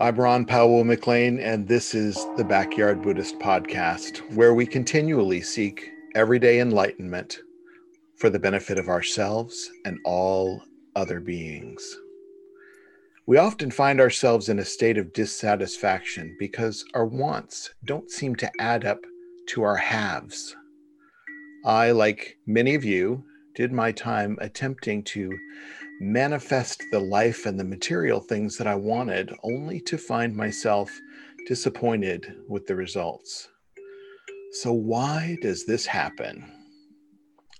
I'm Ronn Pawo McLane, and this is the Backyard Buddhist Podcast, where we continually seek everyday enlightenment for the benefit of ourselves and all other beings. We often find ourselves in a state of dissatisfaction because our wants don't seem to add up to our haves. I, like many of you, did my time attempting to manifest the life and the material things that I wanted, only to find myself disappointed with the results. So, why does this happen?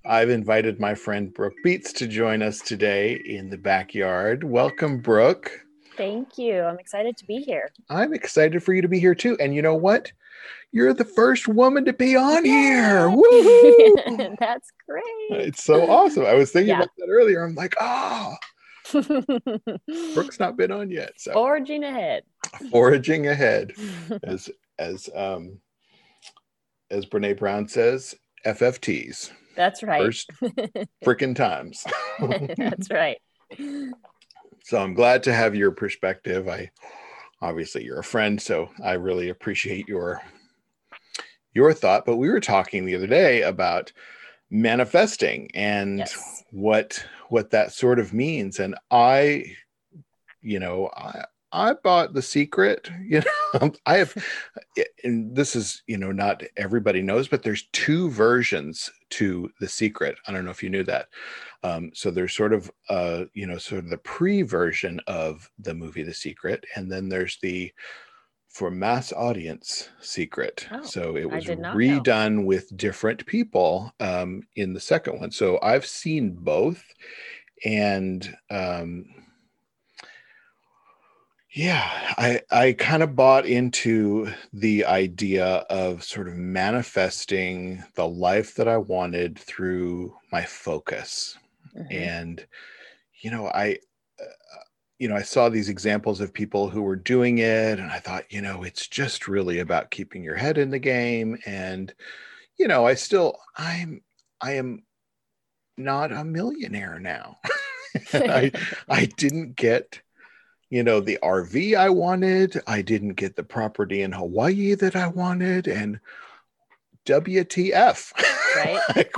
I've invited my friend Brooke Beets to join us today in the backyard. Welcome, Brooke. Thank you. I'm excited to be here. I'm excited for you to be here too. And you know what? You're the first woman to be on here. Woo! That's great. It's so awesome. I was thinking yeah. about that earlier. I'm like, ah, oh. Brooke's not been on yet. So foraging ahead. Foraging ahead. as as um as Brene Brown says, FFTs. That's right. First freaking times. That's right. So I'm glad to have your perspective. I obviously you're a friend, so I really appreciate your your thought. But we were talking the other day about manifesting and yes. what what that sort of means. And I, you know, I I bought The Secret. You know, I have, and this is, you know, not everybody knows, but there's two versions to The Secret. I don't know if you knew that. Um, so there's sort of, uh, you know, sort of the pre version of the movie The Secret, and then there's the for mass audience secret. Oh, so it was redone know. with different people um, in the second one. So I've seen both, and um, yeah, I I kind of bought into the idea of sort of manifesting the life that I wanted through my focus. Mm-hmm. And you know, I uh, you know, I saw these examples of people who were doing it and I thought, you know, it's just really about keeping your head in the game and you know, I still I'm I am not a millionaire now. I I didn't get you know, the RV I wanted. I didn't get the property in Hawaii that I wanted. And WTF? Right. like,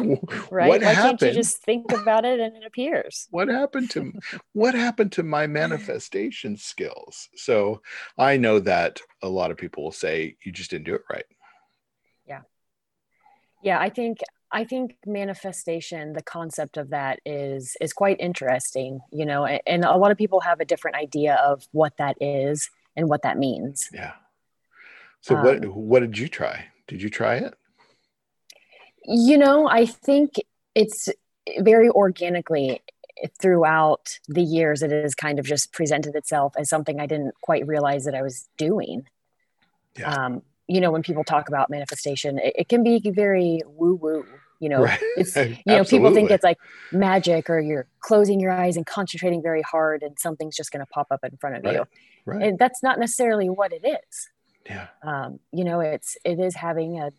right. What Why happened? can't you just think about it and it appears? what happened to what happened to my manifestation skills? So I know that a lot of people will say you just didn't do it right. Yeah. Yeah. I think I think manifestation, the concept of that is is quite interesting, you know, and, and a lot of people have a different idea of what that is and what that means. Yeah. So um, what what did you try? Did you try it? You know, I think it's very organically throughout the years it has kind of just presented itself as something I didn't quite realize that I was doing. Yeah. Um, you know, when people talk about manifestation, it, it can be very woo woo you know right. it's you know people think it's like magic or you're closing your eyes and concentrating very hard and something's just going to pop up in front of right. you right. and that's not necessarily what it is yeah um, you know it's it is having a,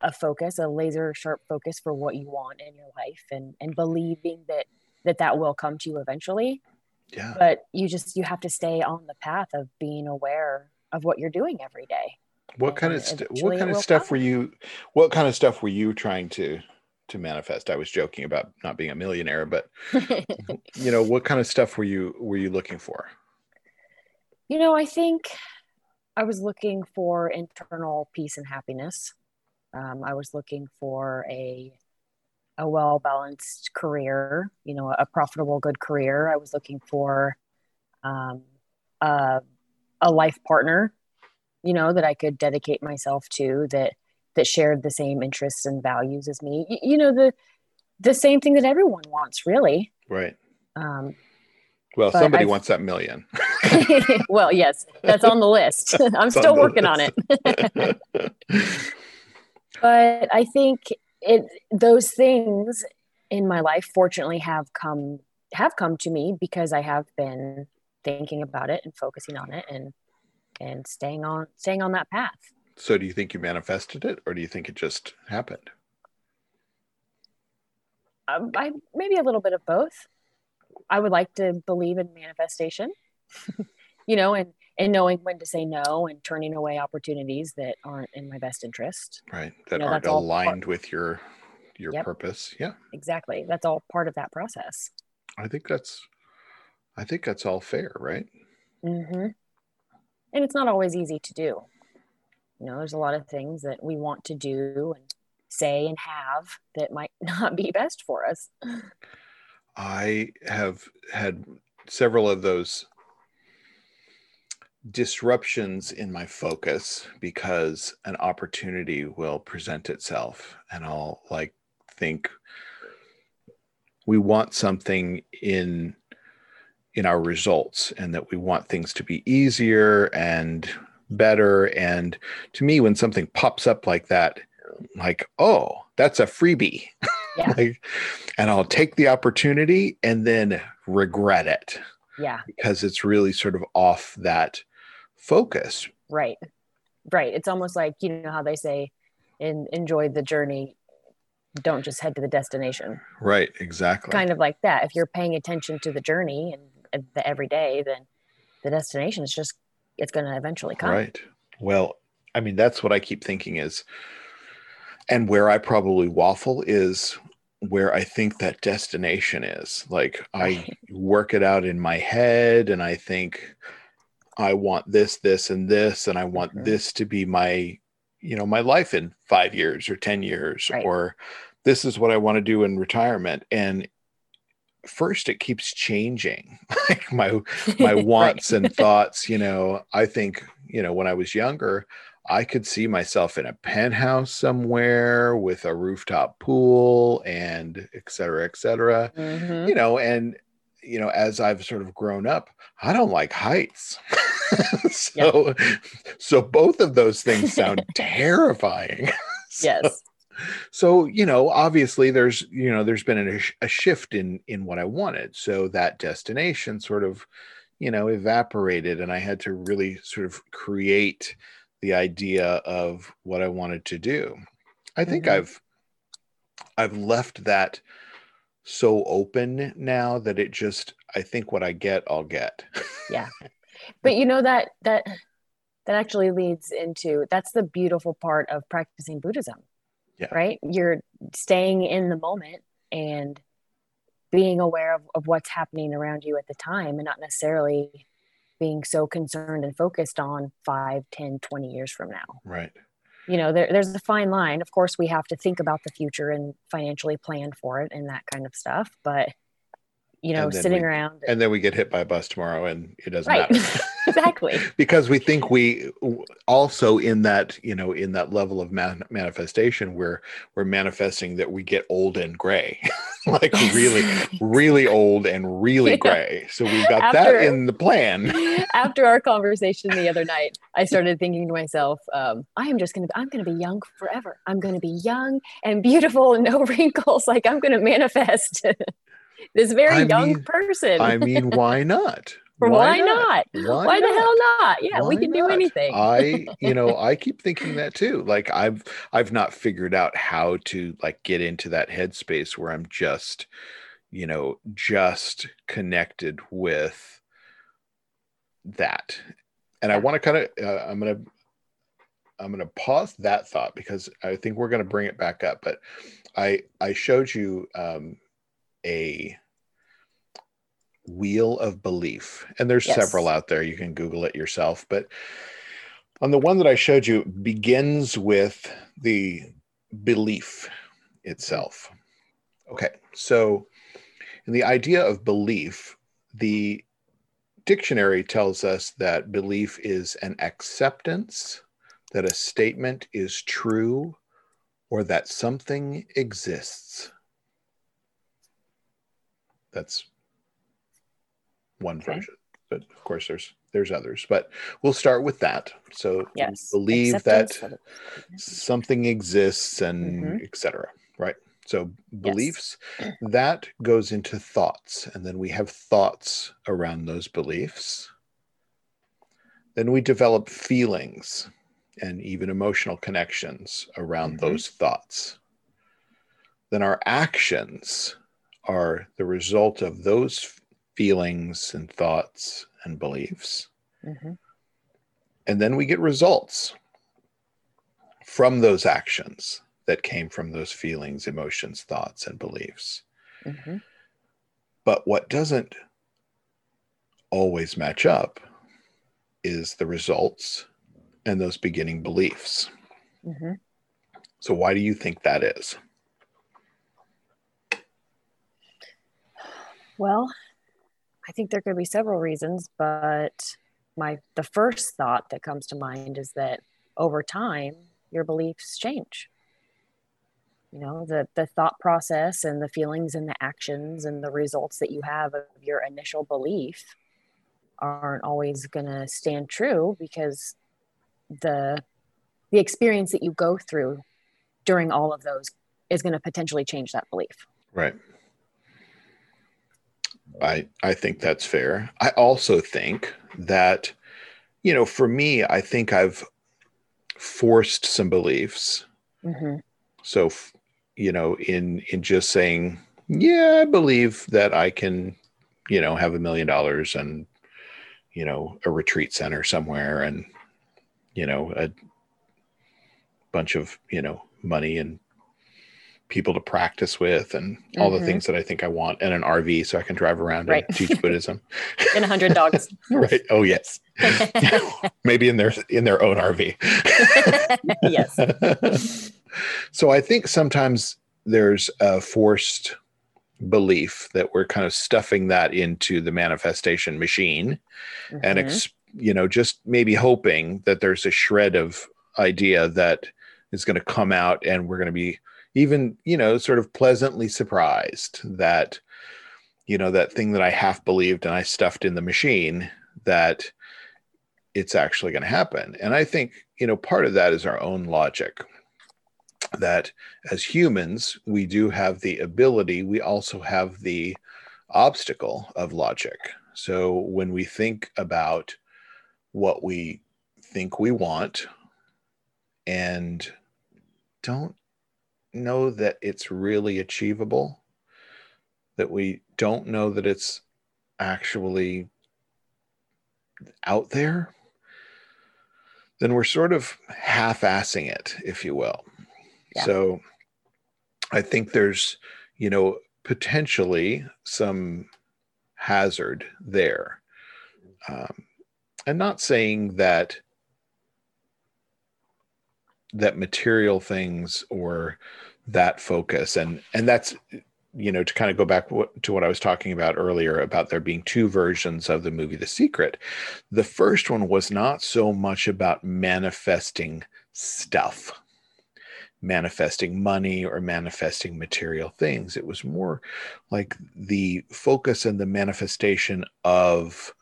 a focus a laser sharp focus for what you want in your life and and believing that that that will come to you eventually yeah but you just you have to stay on the path of being aware of what you're doing every day what kind of st- what kind of stuff come. were you what kind of stuff were you trying to to manifest. I was joking about not being a millionaire, but you know, what kind of stuff were you were you looking for? You know, I think I was looking for internal peace and happiness. Um, I was looking for a a well balanced career, you know, a profitable, good career. I was looking for um, a, a life partner, you know, that I could dedicate myself to that that shared the same interests and values as me. You, you know, the the same thing that everyone wants, really. Right. Um, well, somebody I've, wants that million. well, yes, that's on the list. I'm still working list. on it. But I think it those things in my life fortunately have come have come to me because I have been thinking about it and focusing on it and and staying on staying on that path. So do you think you manifested it or do you think it just happened? Um, I maybe a little bit of both. I would like to believe in manifestation, you know, and and knowing when to say no and turning away opportunities that aren't in my best interest. Right that you know, aren't aligned part- with your your yep. purpose yeah. Exactly that's all part of that process. I think that's i think that's all fair right? Mm-hmm. and it's not always easy to do. You know there's a lot of things that we want to do and say and have that might not be best for us. I have had several of those disruptions in my focus because an opportunity will present itself and I'll like think we want something in in our results and that we want things to be easier and better. And to me when something pops up like that like oh that's a freebie. Yeah. like, and I'll take the opportunity and then regret it yeah. because it's really sort of off that focus. Right. Right. It's almost like you know how they say in enjoy the journey don't just head to the destination. Right. Exactly. Kind of like that. If you're paying attention to the journey and the everyday then the destination is just it's going to eventually come. Right. Well i mean that's what i keep thinking is and where i probably waffle is where I think that destination is. Like I work it out in my head and I think I want this, this, and this, and I want mm-hmm. this to be my, you know, my life in five years or 10 years, right. or this is what I want to do in retirement. And first it keeps changing like my my wants and thoughts you know i think you know when i was younger I could see myself in a penthouse somewhere with a rooftop pool and et cetera, et cetera. Mm-hmm. You know, and you know, as I've sort of grown up, I don't like heights. so so both of those things sound terrifying. so, yes. So, you know, obviously there's, you know, there's been a, a shift in in what I wanted. So that destination sort of, you know, evaporated and I had to really sort of create the idea of what I wanted to do. I think mm-hmm. I've I've left that so open now that it just I think what I get I'll get. yeah. But you know that that that actually leads into that's the beautiful part of practicing Buddhism. Yeah. Right? You're staying in the moment and being aware of, of what's happening around you at the time and not necessarily being so concerned and focused on 5 10 20 years from now right you know there, there's a fine line of course we have to think about the future and financially plan for it and that kind of stuff but you know sitting we, around and then we get hit by a bus tomorrow and it doesn't right. matter exactly. Because we think we also in that you know in that level of man- manifestation we're we're manifesting that we get old and gray. Like really really old and really yeah. gray. So we've got after, that in the plan. after our conversation the other night i started thinking to myself um, i am just gonna i'm gonna be young forever. I'm gonna be young and beautiful and no wrinkles. Like i'm gonna manifest this very I young mean, person. I mean, why not? Why, why not? Why, why not? the hell not? Yeah, why we can not? do anything. I, you know, I keep thinking that too. Like I've I've not figured out how to like get into that headspace where I'm just, you know, just connected with that. And I want to kind of uh, I'm going to I'm going to pause that thought because I think we're going to bring it back up, but I I showed you um a wheel of belief and there's yes. several out there you can google it yourself but on the one that i showed you begins with the belief itself okay so in the idea of belief the dictionary tells us that belief is an acceptance that a statement is true or that something exists that's one okay. version but of course there's there's others but we'll start with that so yes believe Acceptance that something exists and mm-hmm. etc right so beliefs yes. that goes into thoughts and then we have thoughts around those beliefs then we develop feelings and even emotional connections around mm-hmm. those thoughts then our actions are the result of those feelings and thoughts and beliefs. Mm-hmm. and then we get results from those actions that came from those feelings, emotions, thoughts, and beliefs. Mm-hmm. But what doesn't always match up is the results and those beginning beliefs. Mm-hmm. So, why do you think that is? Well, I think there could be several reasons, but my the first thought that comes to mind is that over time your beliefs change. You know, the the thought process and the feelings and the actions and the results that you have of your initial belief aren't always going to stand true because the the experience that you go through during all of those is going to potentially change that belief. Right. I I think that's fair. I also think that you know, for me, I think I've forced some beliefs. Mm-hmm. So, you know, in in just saying, yeah, I believe that I can, you know, have a million dollars and you know a retreat center somewhere and you know a bunch of you know money and people to practice with and all mm-hmm. the things that I think I want and an RV so I can drive around right. and teach Buddhism. and a hundred dogs. right. Oh yes. Maybe in their in their own RV. yes. so I think sometimes there's a forced belief that we're kind of stuffing that into the manifestation machine mm-hmm. and ex- you know just maybe hoping that there's a shred of idea that is going to come out and we're going to be even you know sort of pleasantly surprised that you know that thing that i half believed and i stuffed in the machine that it's actually going to happen and i think you know part of that is our own logic that as humans, we do have the ability, we also have the obstacle of logic. So when we think about what we think we want and don't know that it's really achievable, that we don't know that it's actually out there, then we're sort of half assing it, if you will. So I think there's, you know, potentially some hazard there. Um, and not saying that that material things or that focus and and that's you know to kind of go back to what i was talking about earlier about there being two versions of the movie the secret the first one was not so much about manifesting stuff manifesting money or manifesting material things. It was more like the focus and the manifestation of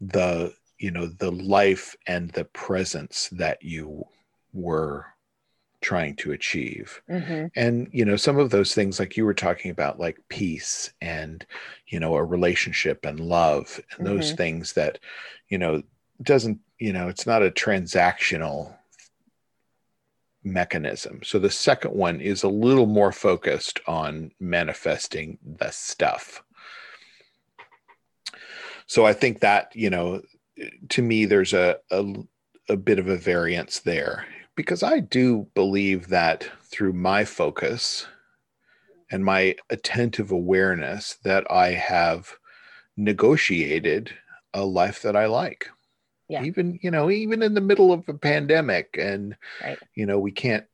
the, you know, the life and the presence that you were trying to achieve. Mm-hmm. And, you know, some of those things, like you were talking about, like peace and, you know, a relationship and love and mm-hmm. those things that, you know, doesn't, you know, it's not a transactional mechanism. So the second one is a little more focused on manifesting the stuff. So I think that, you know, to me, there's a, a, a bit of a variance there because I do believe that through my focus and my attentive awareness that I have negotiated a life that I like yeah. even you know even in the middle of a pandemic and right. you know we can't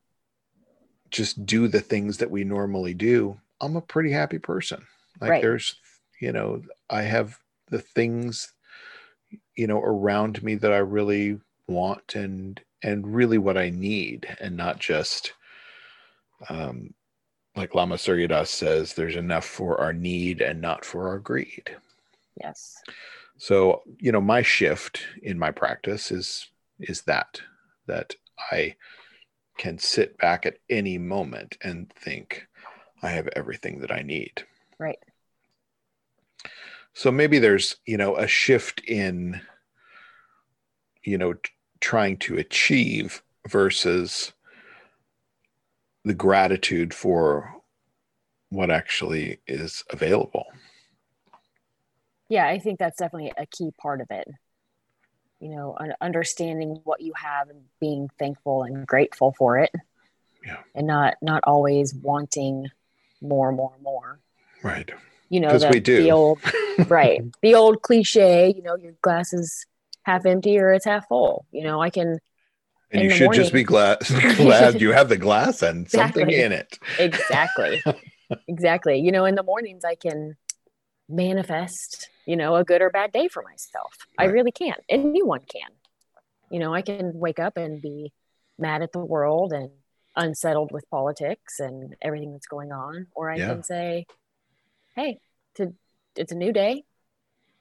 just do the things that we normally do i'm a pretty happy person like right. there's you know i have the things you know around me that i really want and and really what i need and not just um like lama surya das says there's enough for our need and not for our greed yes so, you know, my shift in my practice is is that that I can sit back at any moment and think I have everything that I need. Right. So maybe there's, you know, a shift in you know, trying to achieve versus the gratitude for what actually is available. Yeah i think that's definitely a key part of it. You know understanding what you have and being thankful and grateful for it. Yeah. and not not always wanting more more more. Right. You know the, we do. the old right the old cliche you know your glass is half empty or it's half full. You know i can and you should morning, just be glad glad you have the glass and exactly. something in it. Exactly. Exactly. You know in the mornings i can manifest you know a good or bad day for myself. Right. i really can anyone can. You know i can wake up and be mad at the world and unsettled with politics and everything that's going on. Or i yeah. can say hey to, it's a new day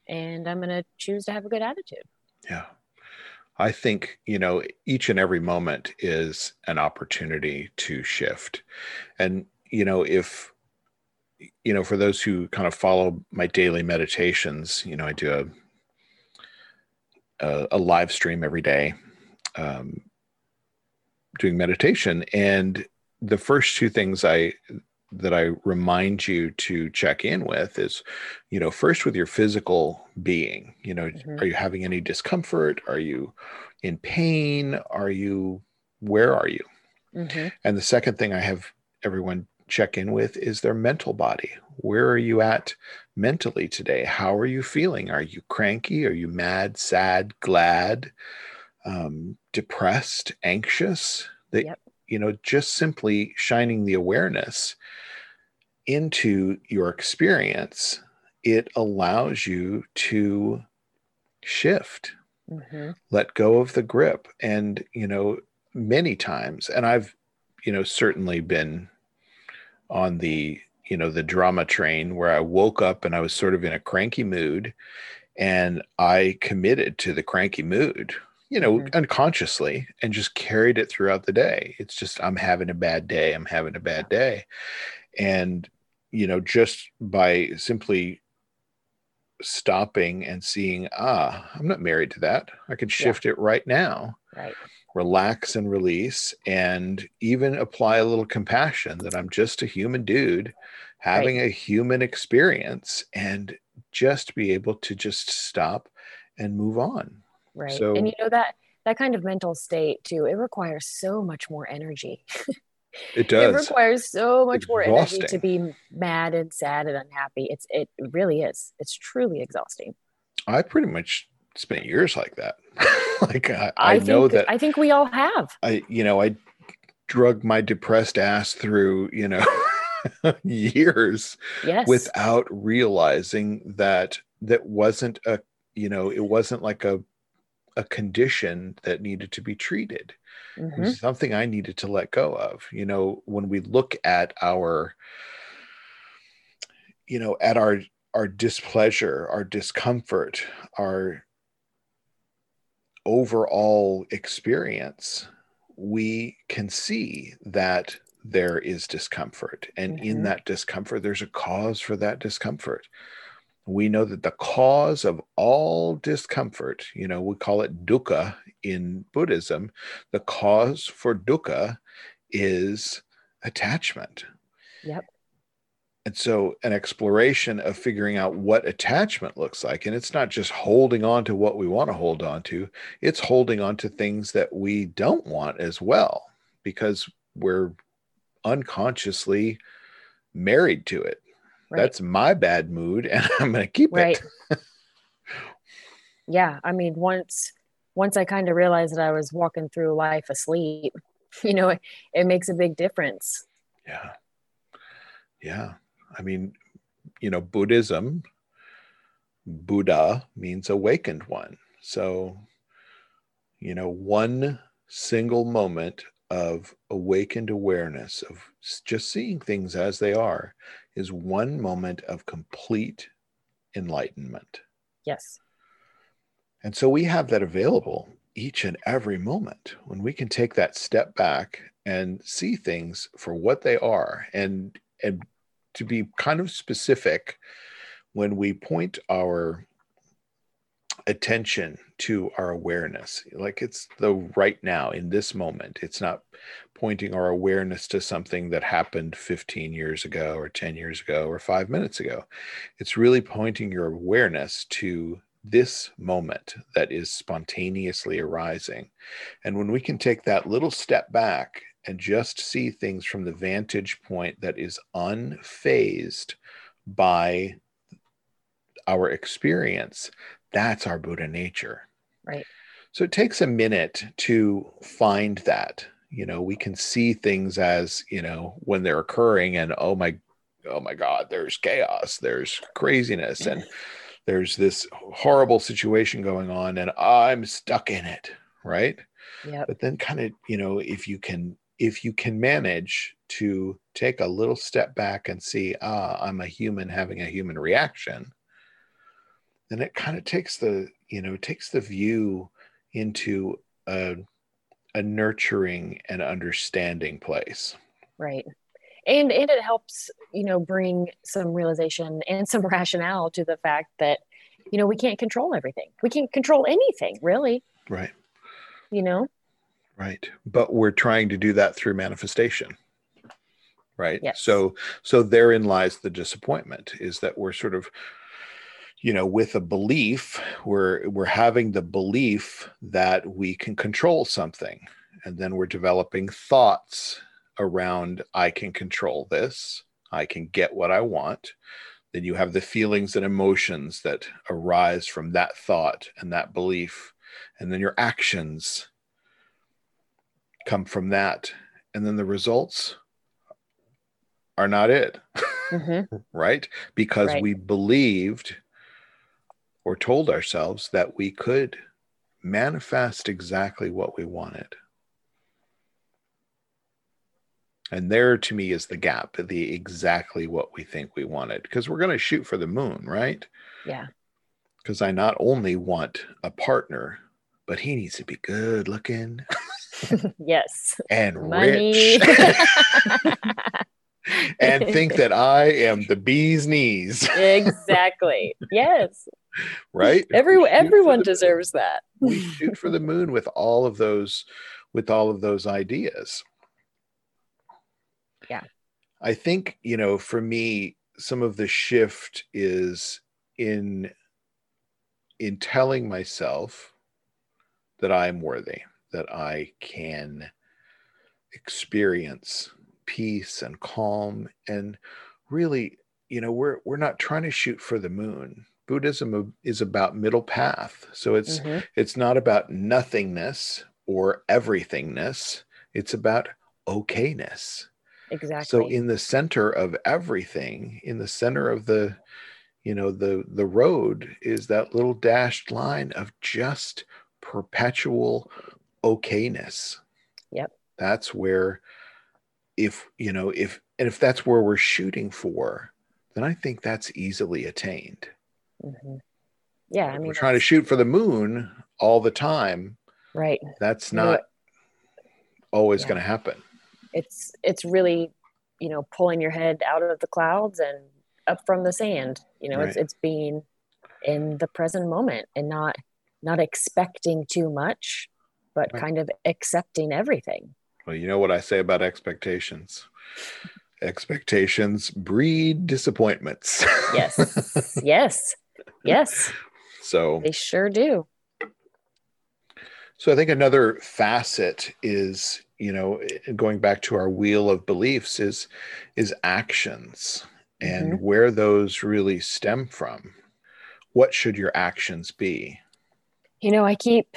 and i'm going to choose to have a good attitude yeah. I think you know each and every moment is an opportunity to shift. And you know if you know for those who kind of follow my daily meditations you know i do a a, a live stream every day um, doing meditation. And the first two things i that i remind you to check in with is you know first with your physical being you know mm-hmm. are you having any discomfort? Are you in pain? Are you where are you? Mm-hmm. and the second thing i have everyone check in with is their mental body. Where are you at mentally today? How are you feeling? Are you cranky? Are you mad sad glad um, depressed, anxious, that, yep. you know, just simply shining the awareness into your experience, it allows you to shift, mm-hmm. let go of the grip. And, you know, many times, and I've, you know, certainly been on the, you know, the drama train where I woke up and I was sort of in a cranky mood and I committed to the cranky mood you know, mm-hmm. unconsciously and just carried it throughout the day. It's just, I'm having a bad day. I'm having a bad day. And, you know, just by simply stopping and seeing, ah, I'm not married to that. I can shift yeah. it right now. Right. Relax and release and even apply a little compassion that I'm just a human dude having right. a human experience and just be able to just stop and move on right so, and you know that that kind of mental state too it requires so much more energy it does. it requires so much more energy to be mad and sad and unhappy. It's it really is. It's truly exhausting. I pretty much spent years like that. Like i, I, I know think, that i think we all have. I you know i drug my depressed ass through you know years yes. without realizing that that wasn't a you know it wasn't like a a condition that needed to be treated mm-hmm. something i needed to let go of you know when we look at our you know at our our displeasure our discomfort our overall experience we can see that there is discomfort and mm-hmm. in that discomfort there's a cause for that discomfort we know that the cause of all discomfort, you know, we call it dukkha in Buddhism, the cause for dukkha is attachment. Yep. And so, an exploration of figuring out what attachment looks like, and it's not just holding on to what we want to hold on to, it's holding on to things that we don't want as well, because we're unconsciously married to it. Right. That's my bad mood, and I'm going to keep right. it. yeah, I mean, once once I kind of realized that I was walking through life asleep, you know, it, it makes a big difference. Yeah, yeah. I mean, you know, Buddhism, Buddha means awakened one. So, you know, one single moment of awakened awareness of just seeing things as they are is one moment of complete enlightenment. Yes. And so we have that available each and every moment when we can take that step back and see things for what they are and and to be kind of specific when we point our attention to our awareness. Like it's the right now in this moment. It's not pointing our awareness to something that happened 15 years ago or 10 years ago or 5 minutes ago. It's really pointing your awareness to this moment that is spontaneously arising. And when we can take that little step back and just see things from the vantage point that is unfazed by our experience, that's our Buddha nature. Right. So it takes a minute to find that. You know, we can see things as, you know, when they're occurring and oh my oh my god, there's chaos, there's craziness and there's this horrible situation going on and I'm stuck in it, right? Yeah. But then kind of, you know, if you can if you can manage to take a little step back and see, ah, I'm a human having a human reaction, then it kind of takes the, you know, takes the view into a, a nurturing and understanding place. Right. And and it helps, you know, bring some realization and some rationale to the fact that, you know, we can't control everything. We can't control anything, really. Right. You know? Right. But we're trying to do that through manifestation. Right. Yes. So so therein lies the disappointment is that we're sort of you know with a belief we're we're having the belief that we can control something. And then we're developing thoughts around i can control this. I can get what i want. Then you have the feelings and emotions that arise from that thought and that belief. And then your actions come from that. And then the results are not it. Mm-hmm. right? Because Right. we believed or told ourselves that we could manifest exactly what we wanted and there to me is the gap the exactly what we think we wanted because we're going to shoot for the moon right Yeah. because i not only want a partner but he needs to be good looking Yes. and Money. rich and think that I am the bee's knees, exactly. Yes. right? Every we shoot for everyone the- deserves that. We shoot for the moon with all of those, with all of those ideas. Yeah. I think you know, for me, some of the shift is in in telling myself that I am worthy, that I can experience peace and calm and really you know we're we're not trying to shoot for the moon buddhism is about middle path so it's Mhm. it's not about nothingness or everythingness it's about okayness Exactly. so in the center of everything in the center of the you know the the road is that little dashed line of just perpetual okayness Yep. that's where if you know if and if that's where we're shooting for then i think that's easily attained Mhm. Yeah. I mean, we're trying to shoot for the moon all the time right. that's You know, not always yeah. going to happen It's it's really, you know, pulling your head out of the clouds and up from the sand. You know, it's it's being in the present moment and not not expecting too much, but Right. kind of accepting everything. Well, you know what I say about expectations. Expectations breed disappointments. Yes. yes. Yes. so, They sure do. so I think another facet is, you know, going back to our wheel of beliefs is is actions and where those really stem from. What should your actions be? You know, I keep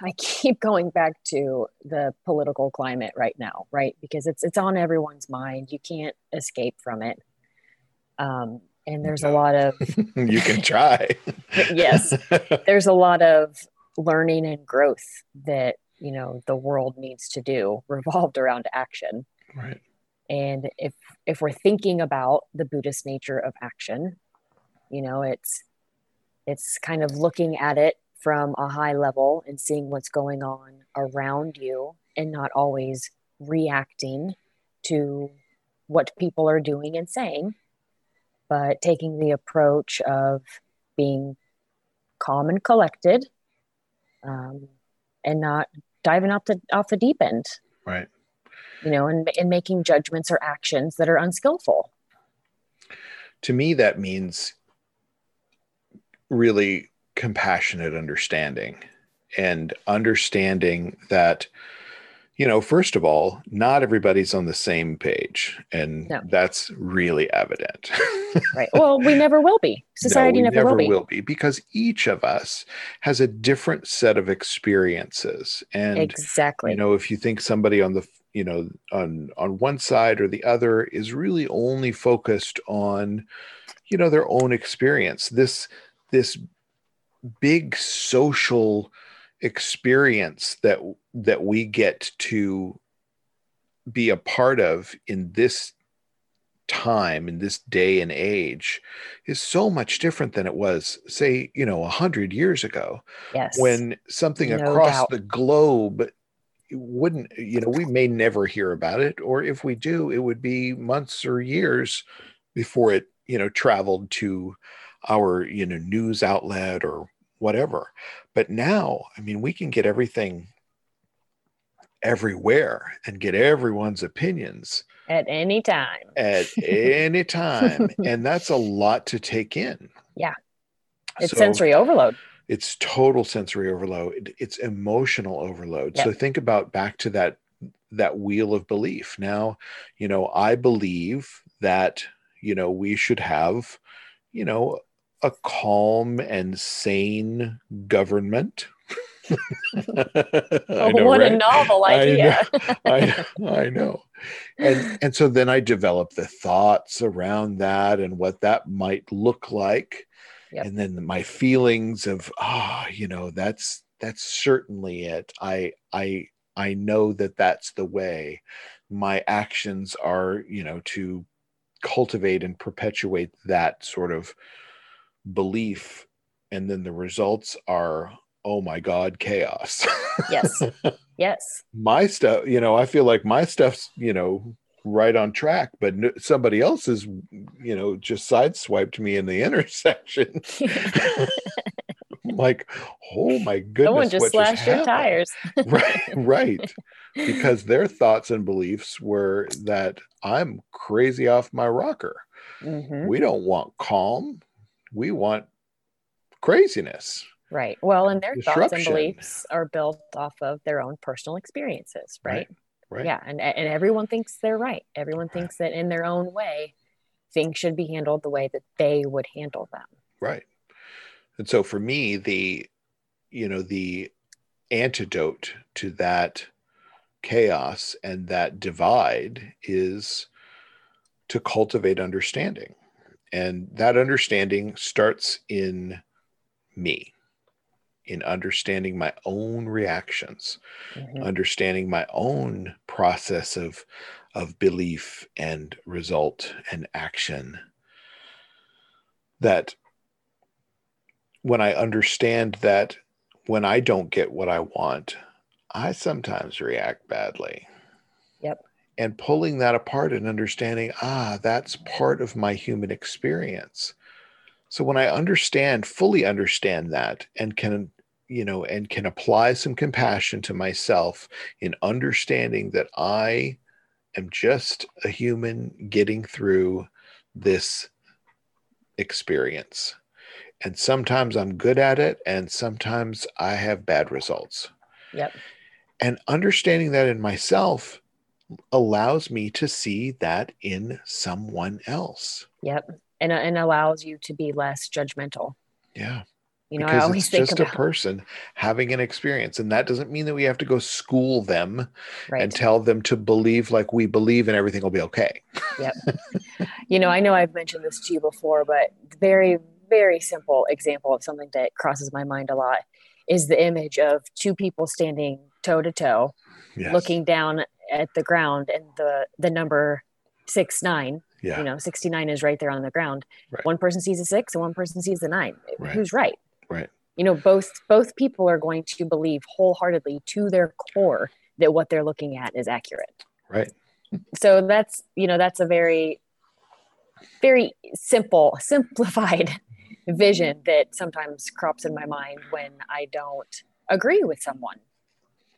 I keep going back to the political climate right now, right? Because it's it's on everyone's mind. You can't escape from it. Um, and there's a lot of you can try. Yes. there's a lot of learning and growth that you know the world needs to do revolved around action. right. And if if we're thinking about the Buddhist nature of action, you know, it's it's kind of looking at it from a high level and seeing what's going on around you and not always reacting to what people are doing and saying, but taking the approach of being calm and collected um, and not diving off the off the deep end Right. you know, and, and making judgments or actions that are unskillful. to me that means really compassionate understanding and understanding that you know first of all not everybody's on the same page and no. that's really evident. Right. Well we never will be. Society no, never, never, will, be. will be because each of us has a different set of experiences. And exactly. you know if you think somebody on the you know on on one side or the other is really only focused on you know their own experience this this big social experience that that we get to be a part of in this time in this day and age is so much different than it was say you know a hundred years ago yes when something no across doubt. the globe wouldn't you know we may never hear about it or if we do it would be months or years before it you know traveled to our you know news outlet or whatever. But now i mean we can get everything everywhere and get everyone's opinions at any time. at any time. And that's a lot to take in. Yeah. It's so, sensory overload. it's total sensory overload. It's emotional overload. Yep. so think about back to that that wheel of belief. Now you know i believe that you know we should have you know a calm and sane government oh, know, what right? a novel idea I know, I, I know and and so then i develop the thoughts around that and what that might look like Yep. And then my feelings of, ah, oh, you know, that's that's certainly it. I I I know that that's the way. My actions are, you know, to cultivate and perpetuate that sort of belief and then the results are oh my god chaos yes yes my stuff you know i feel like my stuff's you know right on track, but somebody else is you know, just sideswiped me in the intersection. like, oh my goodness. Someone just slashed your tires. right, right. Because their thoughts and beliefs were that I'm crazy off my rocker. Mm-hmm. We don't want calm. We want craziness. Right. Well, and their thoughts and beliefs are built off of their own personal experiences, right? right. Right. Yeah. And, and everyone thinks they're right. Everyone thinks that in their own way, things should be handled the way that they would handle them. Right. And so for me, the, you know, the antidote to that chaos and that divide is to cultivate understanding. And that understanding starts in me in understanding my own reactions, mm-hmm. understanding my own process of of belief and result and action. That when I understand that when I don't get what I want, I sometimes react badly. And pulling that apart and understanding, ah, that's part of my human experience. So when I understand, fully understand that and can you know, and can apply some compassion to myself in understanding that I am just a human getting through this experience. And sometimes I'm good at it, and sometimes I have bad results. Yep. And understanding that in myself allows me to see that in someone else. Yep. And, uh, and allows you to be less judgmental. Yeah. You know, because I always it's think just about... a person having an experience, and that doesn't mean that we have to go school them right. and tell them to believe like we believe, and everything will be okay. Yep. you know, I know I've mentioned this to you before, but very, very simple example of something that crosses my mind a lot is the image of two people standing toe to toe, looking down at the ground, and the the number six nine. Yeah. You know, 69 is right there on the ground. Right. One person sees a six and one person sees a nine. Right. Who's right? Right. You know, both both people are going to believe wholeheartedly to their core that what they're looking at is accurate. Right. So that's, you know, that's a very very simple, simplified vision that sometimes crops in my mind when I don't agree with someone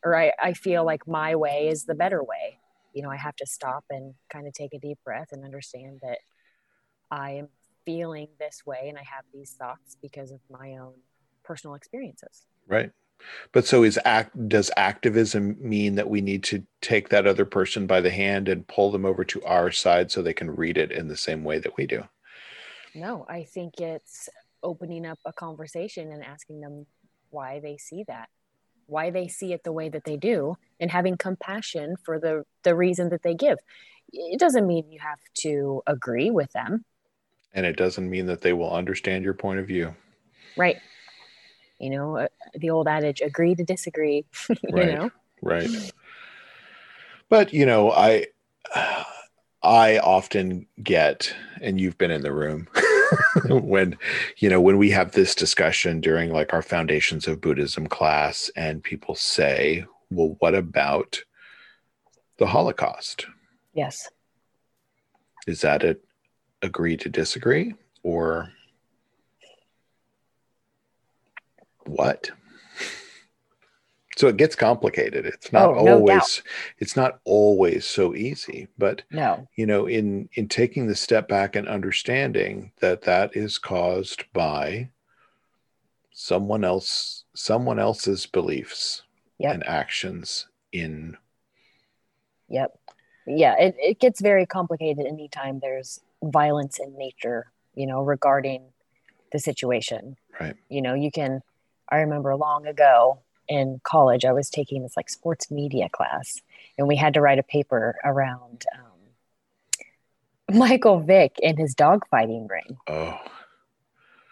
or I, I feel like my way is the better way. You know, I have to stop and kind of take a deep breath and understand that I am feeling this way and I have these thoughts because of my own personal experiences. Right. But so is act does activism mean that we need to take that other person by the hand and pull them over to our side so they can read it in the same way that we do? No, I think it's opening up a conversation and asking them why they see that, why they see it the way that they do, and having compassion for the the reason that they give. It doesn't mean you have to agree with them. And it doesn't mean that they will understand your point of view. Right you know uh, the old adage agree to disagree you right, know right but you know i i often get and you've been in the room when you know when we have this discussion during like our foundations of buddhism class and people say well what about the holocaust? Yes. Is that it? Agree to disagree? Or what? So it gets complicated. It's not oh, no always doubt. it's not always so easy, but no. You know, in in taking the step back and understanding that that is caused by someone else someone else's beliefs yep. and actions in Yep. Yeah, it, it gets very complicated anytime there's violence in nature, you know, regarding the situation. Right. You know, you can I remember long ago in college, I was taking this like sports media class, and we had to write a paper around um, Michael Vick and his dogfighting ring. Oh.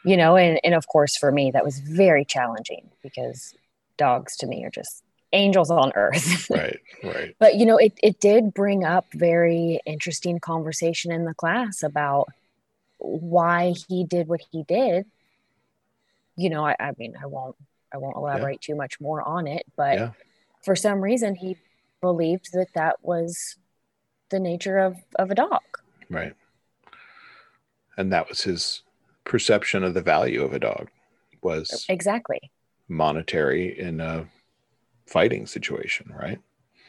You know, and, and of course, for me, that was very challenging because dogs to me are just angels on earth. right, right. But, you know, it, it did bring up very interesting conversation in the class about why he did what he did you know, I, I mean, I won't, I won't elaborate yeah. too much more on it, but yeah. for some reason he believed that that was the nature of, of a dog. Right. And that was his perception of the value of a dog was exactly monetary in a fighting situation, right?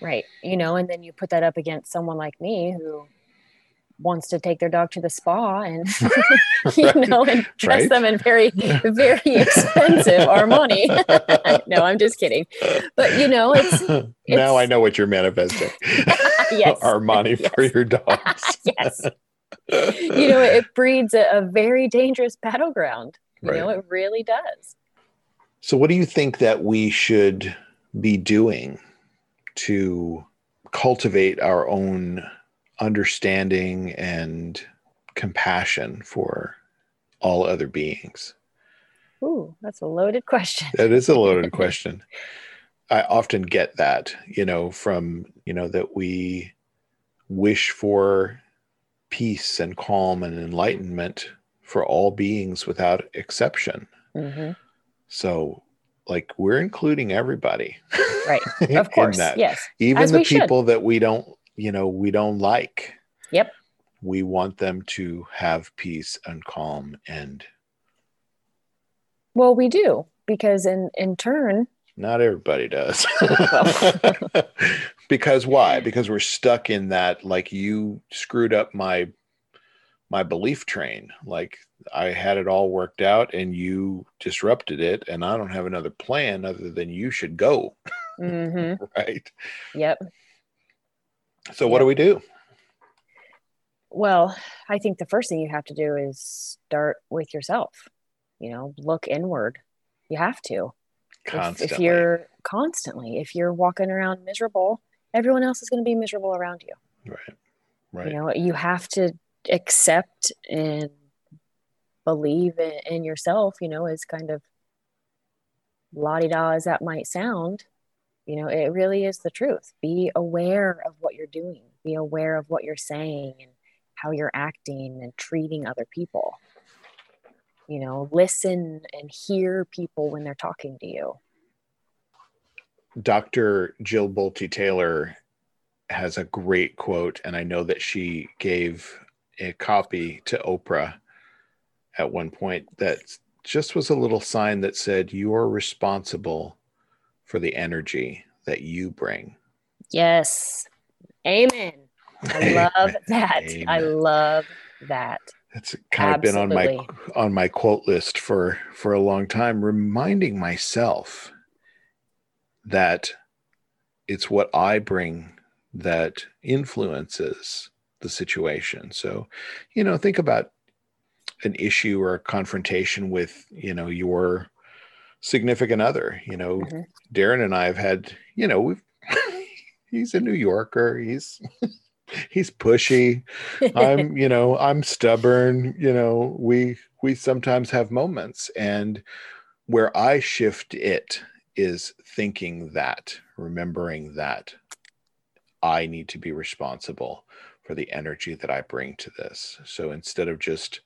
Right. You know, and then you put that up against someone like me who wants to take their dog to the spa and you know and dress right. them in very very expensive Armani. no, I'm just kidding. But you know, it's, it's now I know what you're manifesting. yes, Armani yes. for your dogs. yes. You know, it breeds a, a very dangerous battleground. You right. know, it really does. So, what do you think that we should be doing to cultivate our own understanding and compassion for all other beings? Ooh, that's a loaded question. That is a loaded question. I often get that, you know, from, you know, that we wish for peace and calm and enlightenment for all beings without exception. Mm-hmm. So, like, we're including everybody. Right. Of course. Yes. Even As the people should. that we don't you know we don't like. Yep. We want them to have peace and calm and well we do because in in turn not everybody does. Because why? Because we're stuck in that like you screwed up my my belief train. Like i had it all worked out and you disrupted it and i don't have another plan other than you should go. Mm-hmm. right? Yep so, what do we do? Well, I think the first thing you have to do is start with yourself. You know, look inward. You have to. Constantly. If, if you're constantly, if you're walking around miserable, everyone else is going to be miserable around you. Right. Right. You know, you have to accept and believe in, in yourself, you know, as kind of la di da as that might sound you know, it really is the truth. Be aware of what you're doing, be aware of what you're saying and how you're acting and treating other people. You know, listen and hear people when they're talking to you. Dr. Jill Bolte Taylor has a great quote, and I know that she gave a copy to Oprah at one point that just was a little sign that said, You are responsible for the energy that you bring. Yes. Amen. I love that. Amen. I love that. It's kind of been on my on my quote list for for a long time, reminding myself that it's what I bring that influences the situation. So, you know, think about an issue or a confrontation with, you know, your significant other. You know, Mhm. Darren and I have had, you know, we've he's a New Yorker. He's he's pushy. I'm, you know, I'm stubborn. You know, we we sometimes have moments, and where I shift it is thinking that, remembering that I need to be responsible for the energy that I bring to this. So instead of just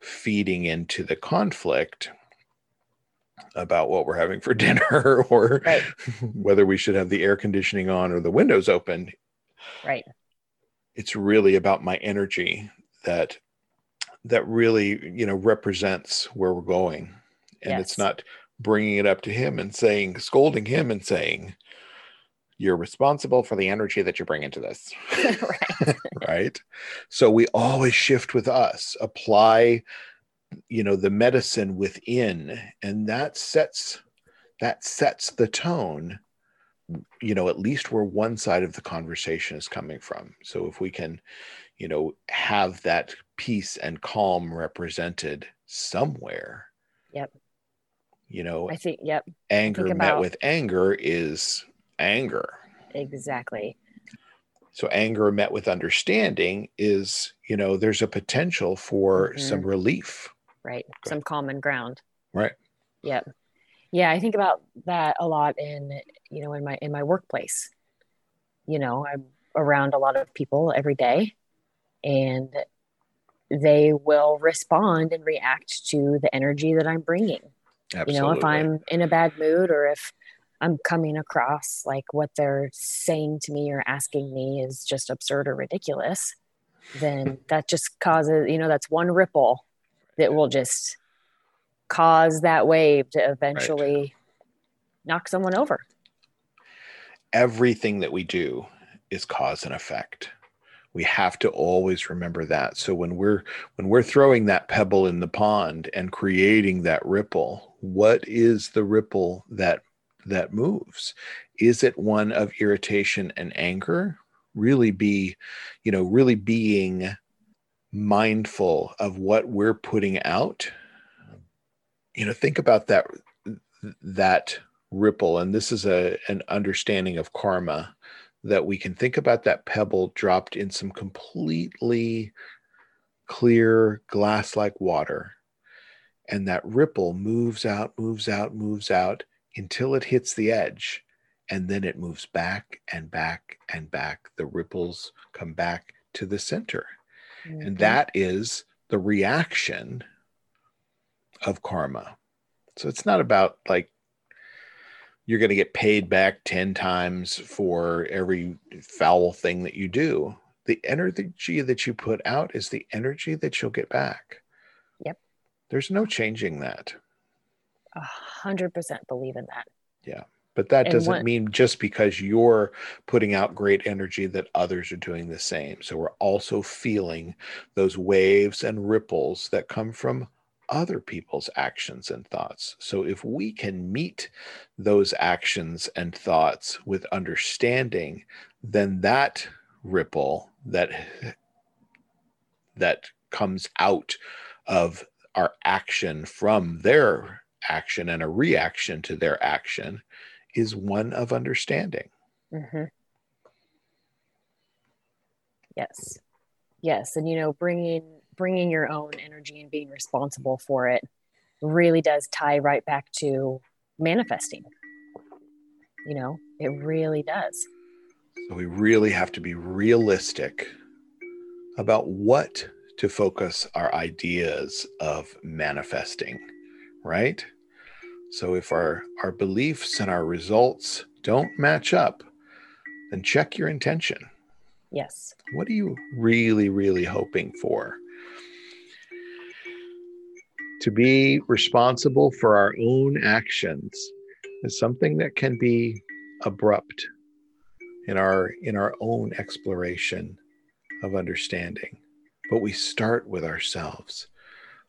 feeding into the conflict about what we're having for dinner or Right. whether we should have the air conditioning on or the windows open, right. it's really about my energy that that really you know represents where we're going and it's not bringing it up to him and saying scolding him and saying you're responsible for the energy that you bring into this right. right so we always shift with us apply you know the medicine within and that sets that sets the tone you know at least where one side of the conversation is coming from so if we can you know have that peace and calm represented somewhere Yep. you know I think, yep, anger met about- with anger is anger exactly. so anger met with understanding is you know there's a potential for Mhm. some relief Right. Some common ground. right Yep. Yeah, I think about that a lot in, you know, in my in my workplace. You know, I'm around a lot of people every day and they will respond and react to the energy that I'm bringing. absolutely You know, if I'm in a bad mood or if I'm coming across like what they're saying to me or asking me is just absurd or ridiculous, then that just causes, you know, that's one ripple that will just cause that wave to eventually knock someone over. everything that we do is cause and effect. We have to always remember that. So when we're when we're throwing that pebble in the pond and creating that ripple what is the ripple that that moves? Is it one of irritation and anger? Really be you know really being mindful of what we're putting out you know think about that that ripple. And this is a an understanding of karma that we can think about that pebble dropped in some completely clear glass like water. And that ripple moves out moves out moves out until it hits the edge. And then it moves back and back and back. The ripples come back to the center and Mhm. that is the reaction of karma so it's not about like you're going to get paid back 10 times for every foul thing that you do the energy that you put out is the energy that you'll get back Yep. there's no changing that a hundred percent believe in that. But that And doesn't what- mean just because you're putting out great energy that others are doing the same. So we're also feeling those waves and ripples that come from other people's actions and thoughts. So if we can meet those actions and thoughts with understanding then that ripple that that comes out of our action from their action and a reaction to their action is one of understanding. hmm Yes, yes, and you know, bringing bringing your own energy and being responsible for it really does tie right back to manifesting. You know, it really does. So we really have to be realistic about what to focus our ideas of manifesting, right? So if our our beliefs and our results don't match up, then check your intention. Yes, What are you really, really hoping for? To be responsible for our own actions is something that can be abrupt in our in our own exploration of understanding. but we start with ourselves.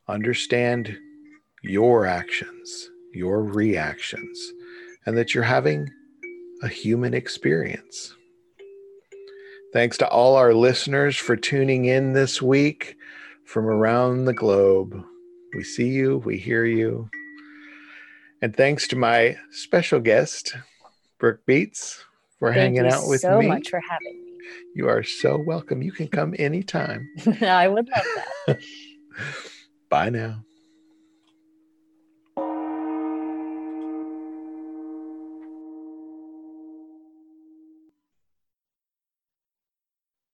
Understand your actions, your reactions, and that you're having a human experience. Thanks to all our listeners for tuning in this week from around the globe. We see you, we hear you. And thanks to my special guest, Brooke Beets, for Thank hanging out with so me. So much for having me. You are so welcome. You can come anytime. I would love that. Bye now.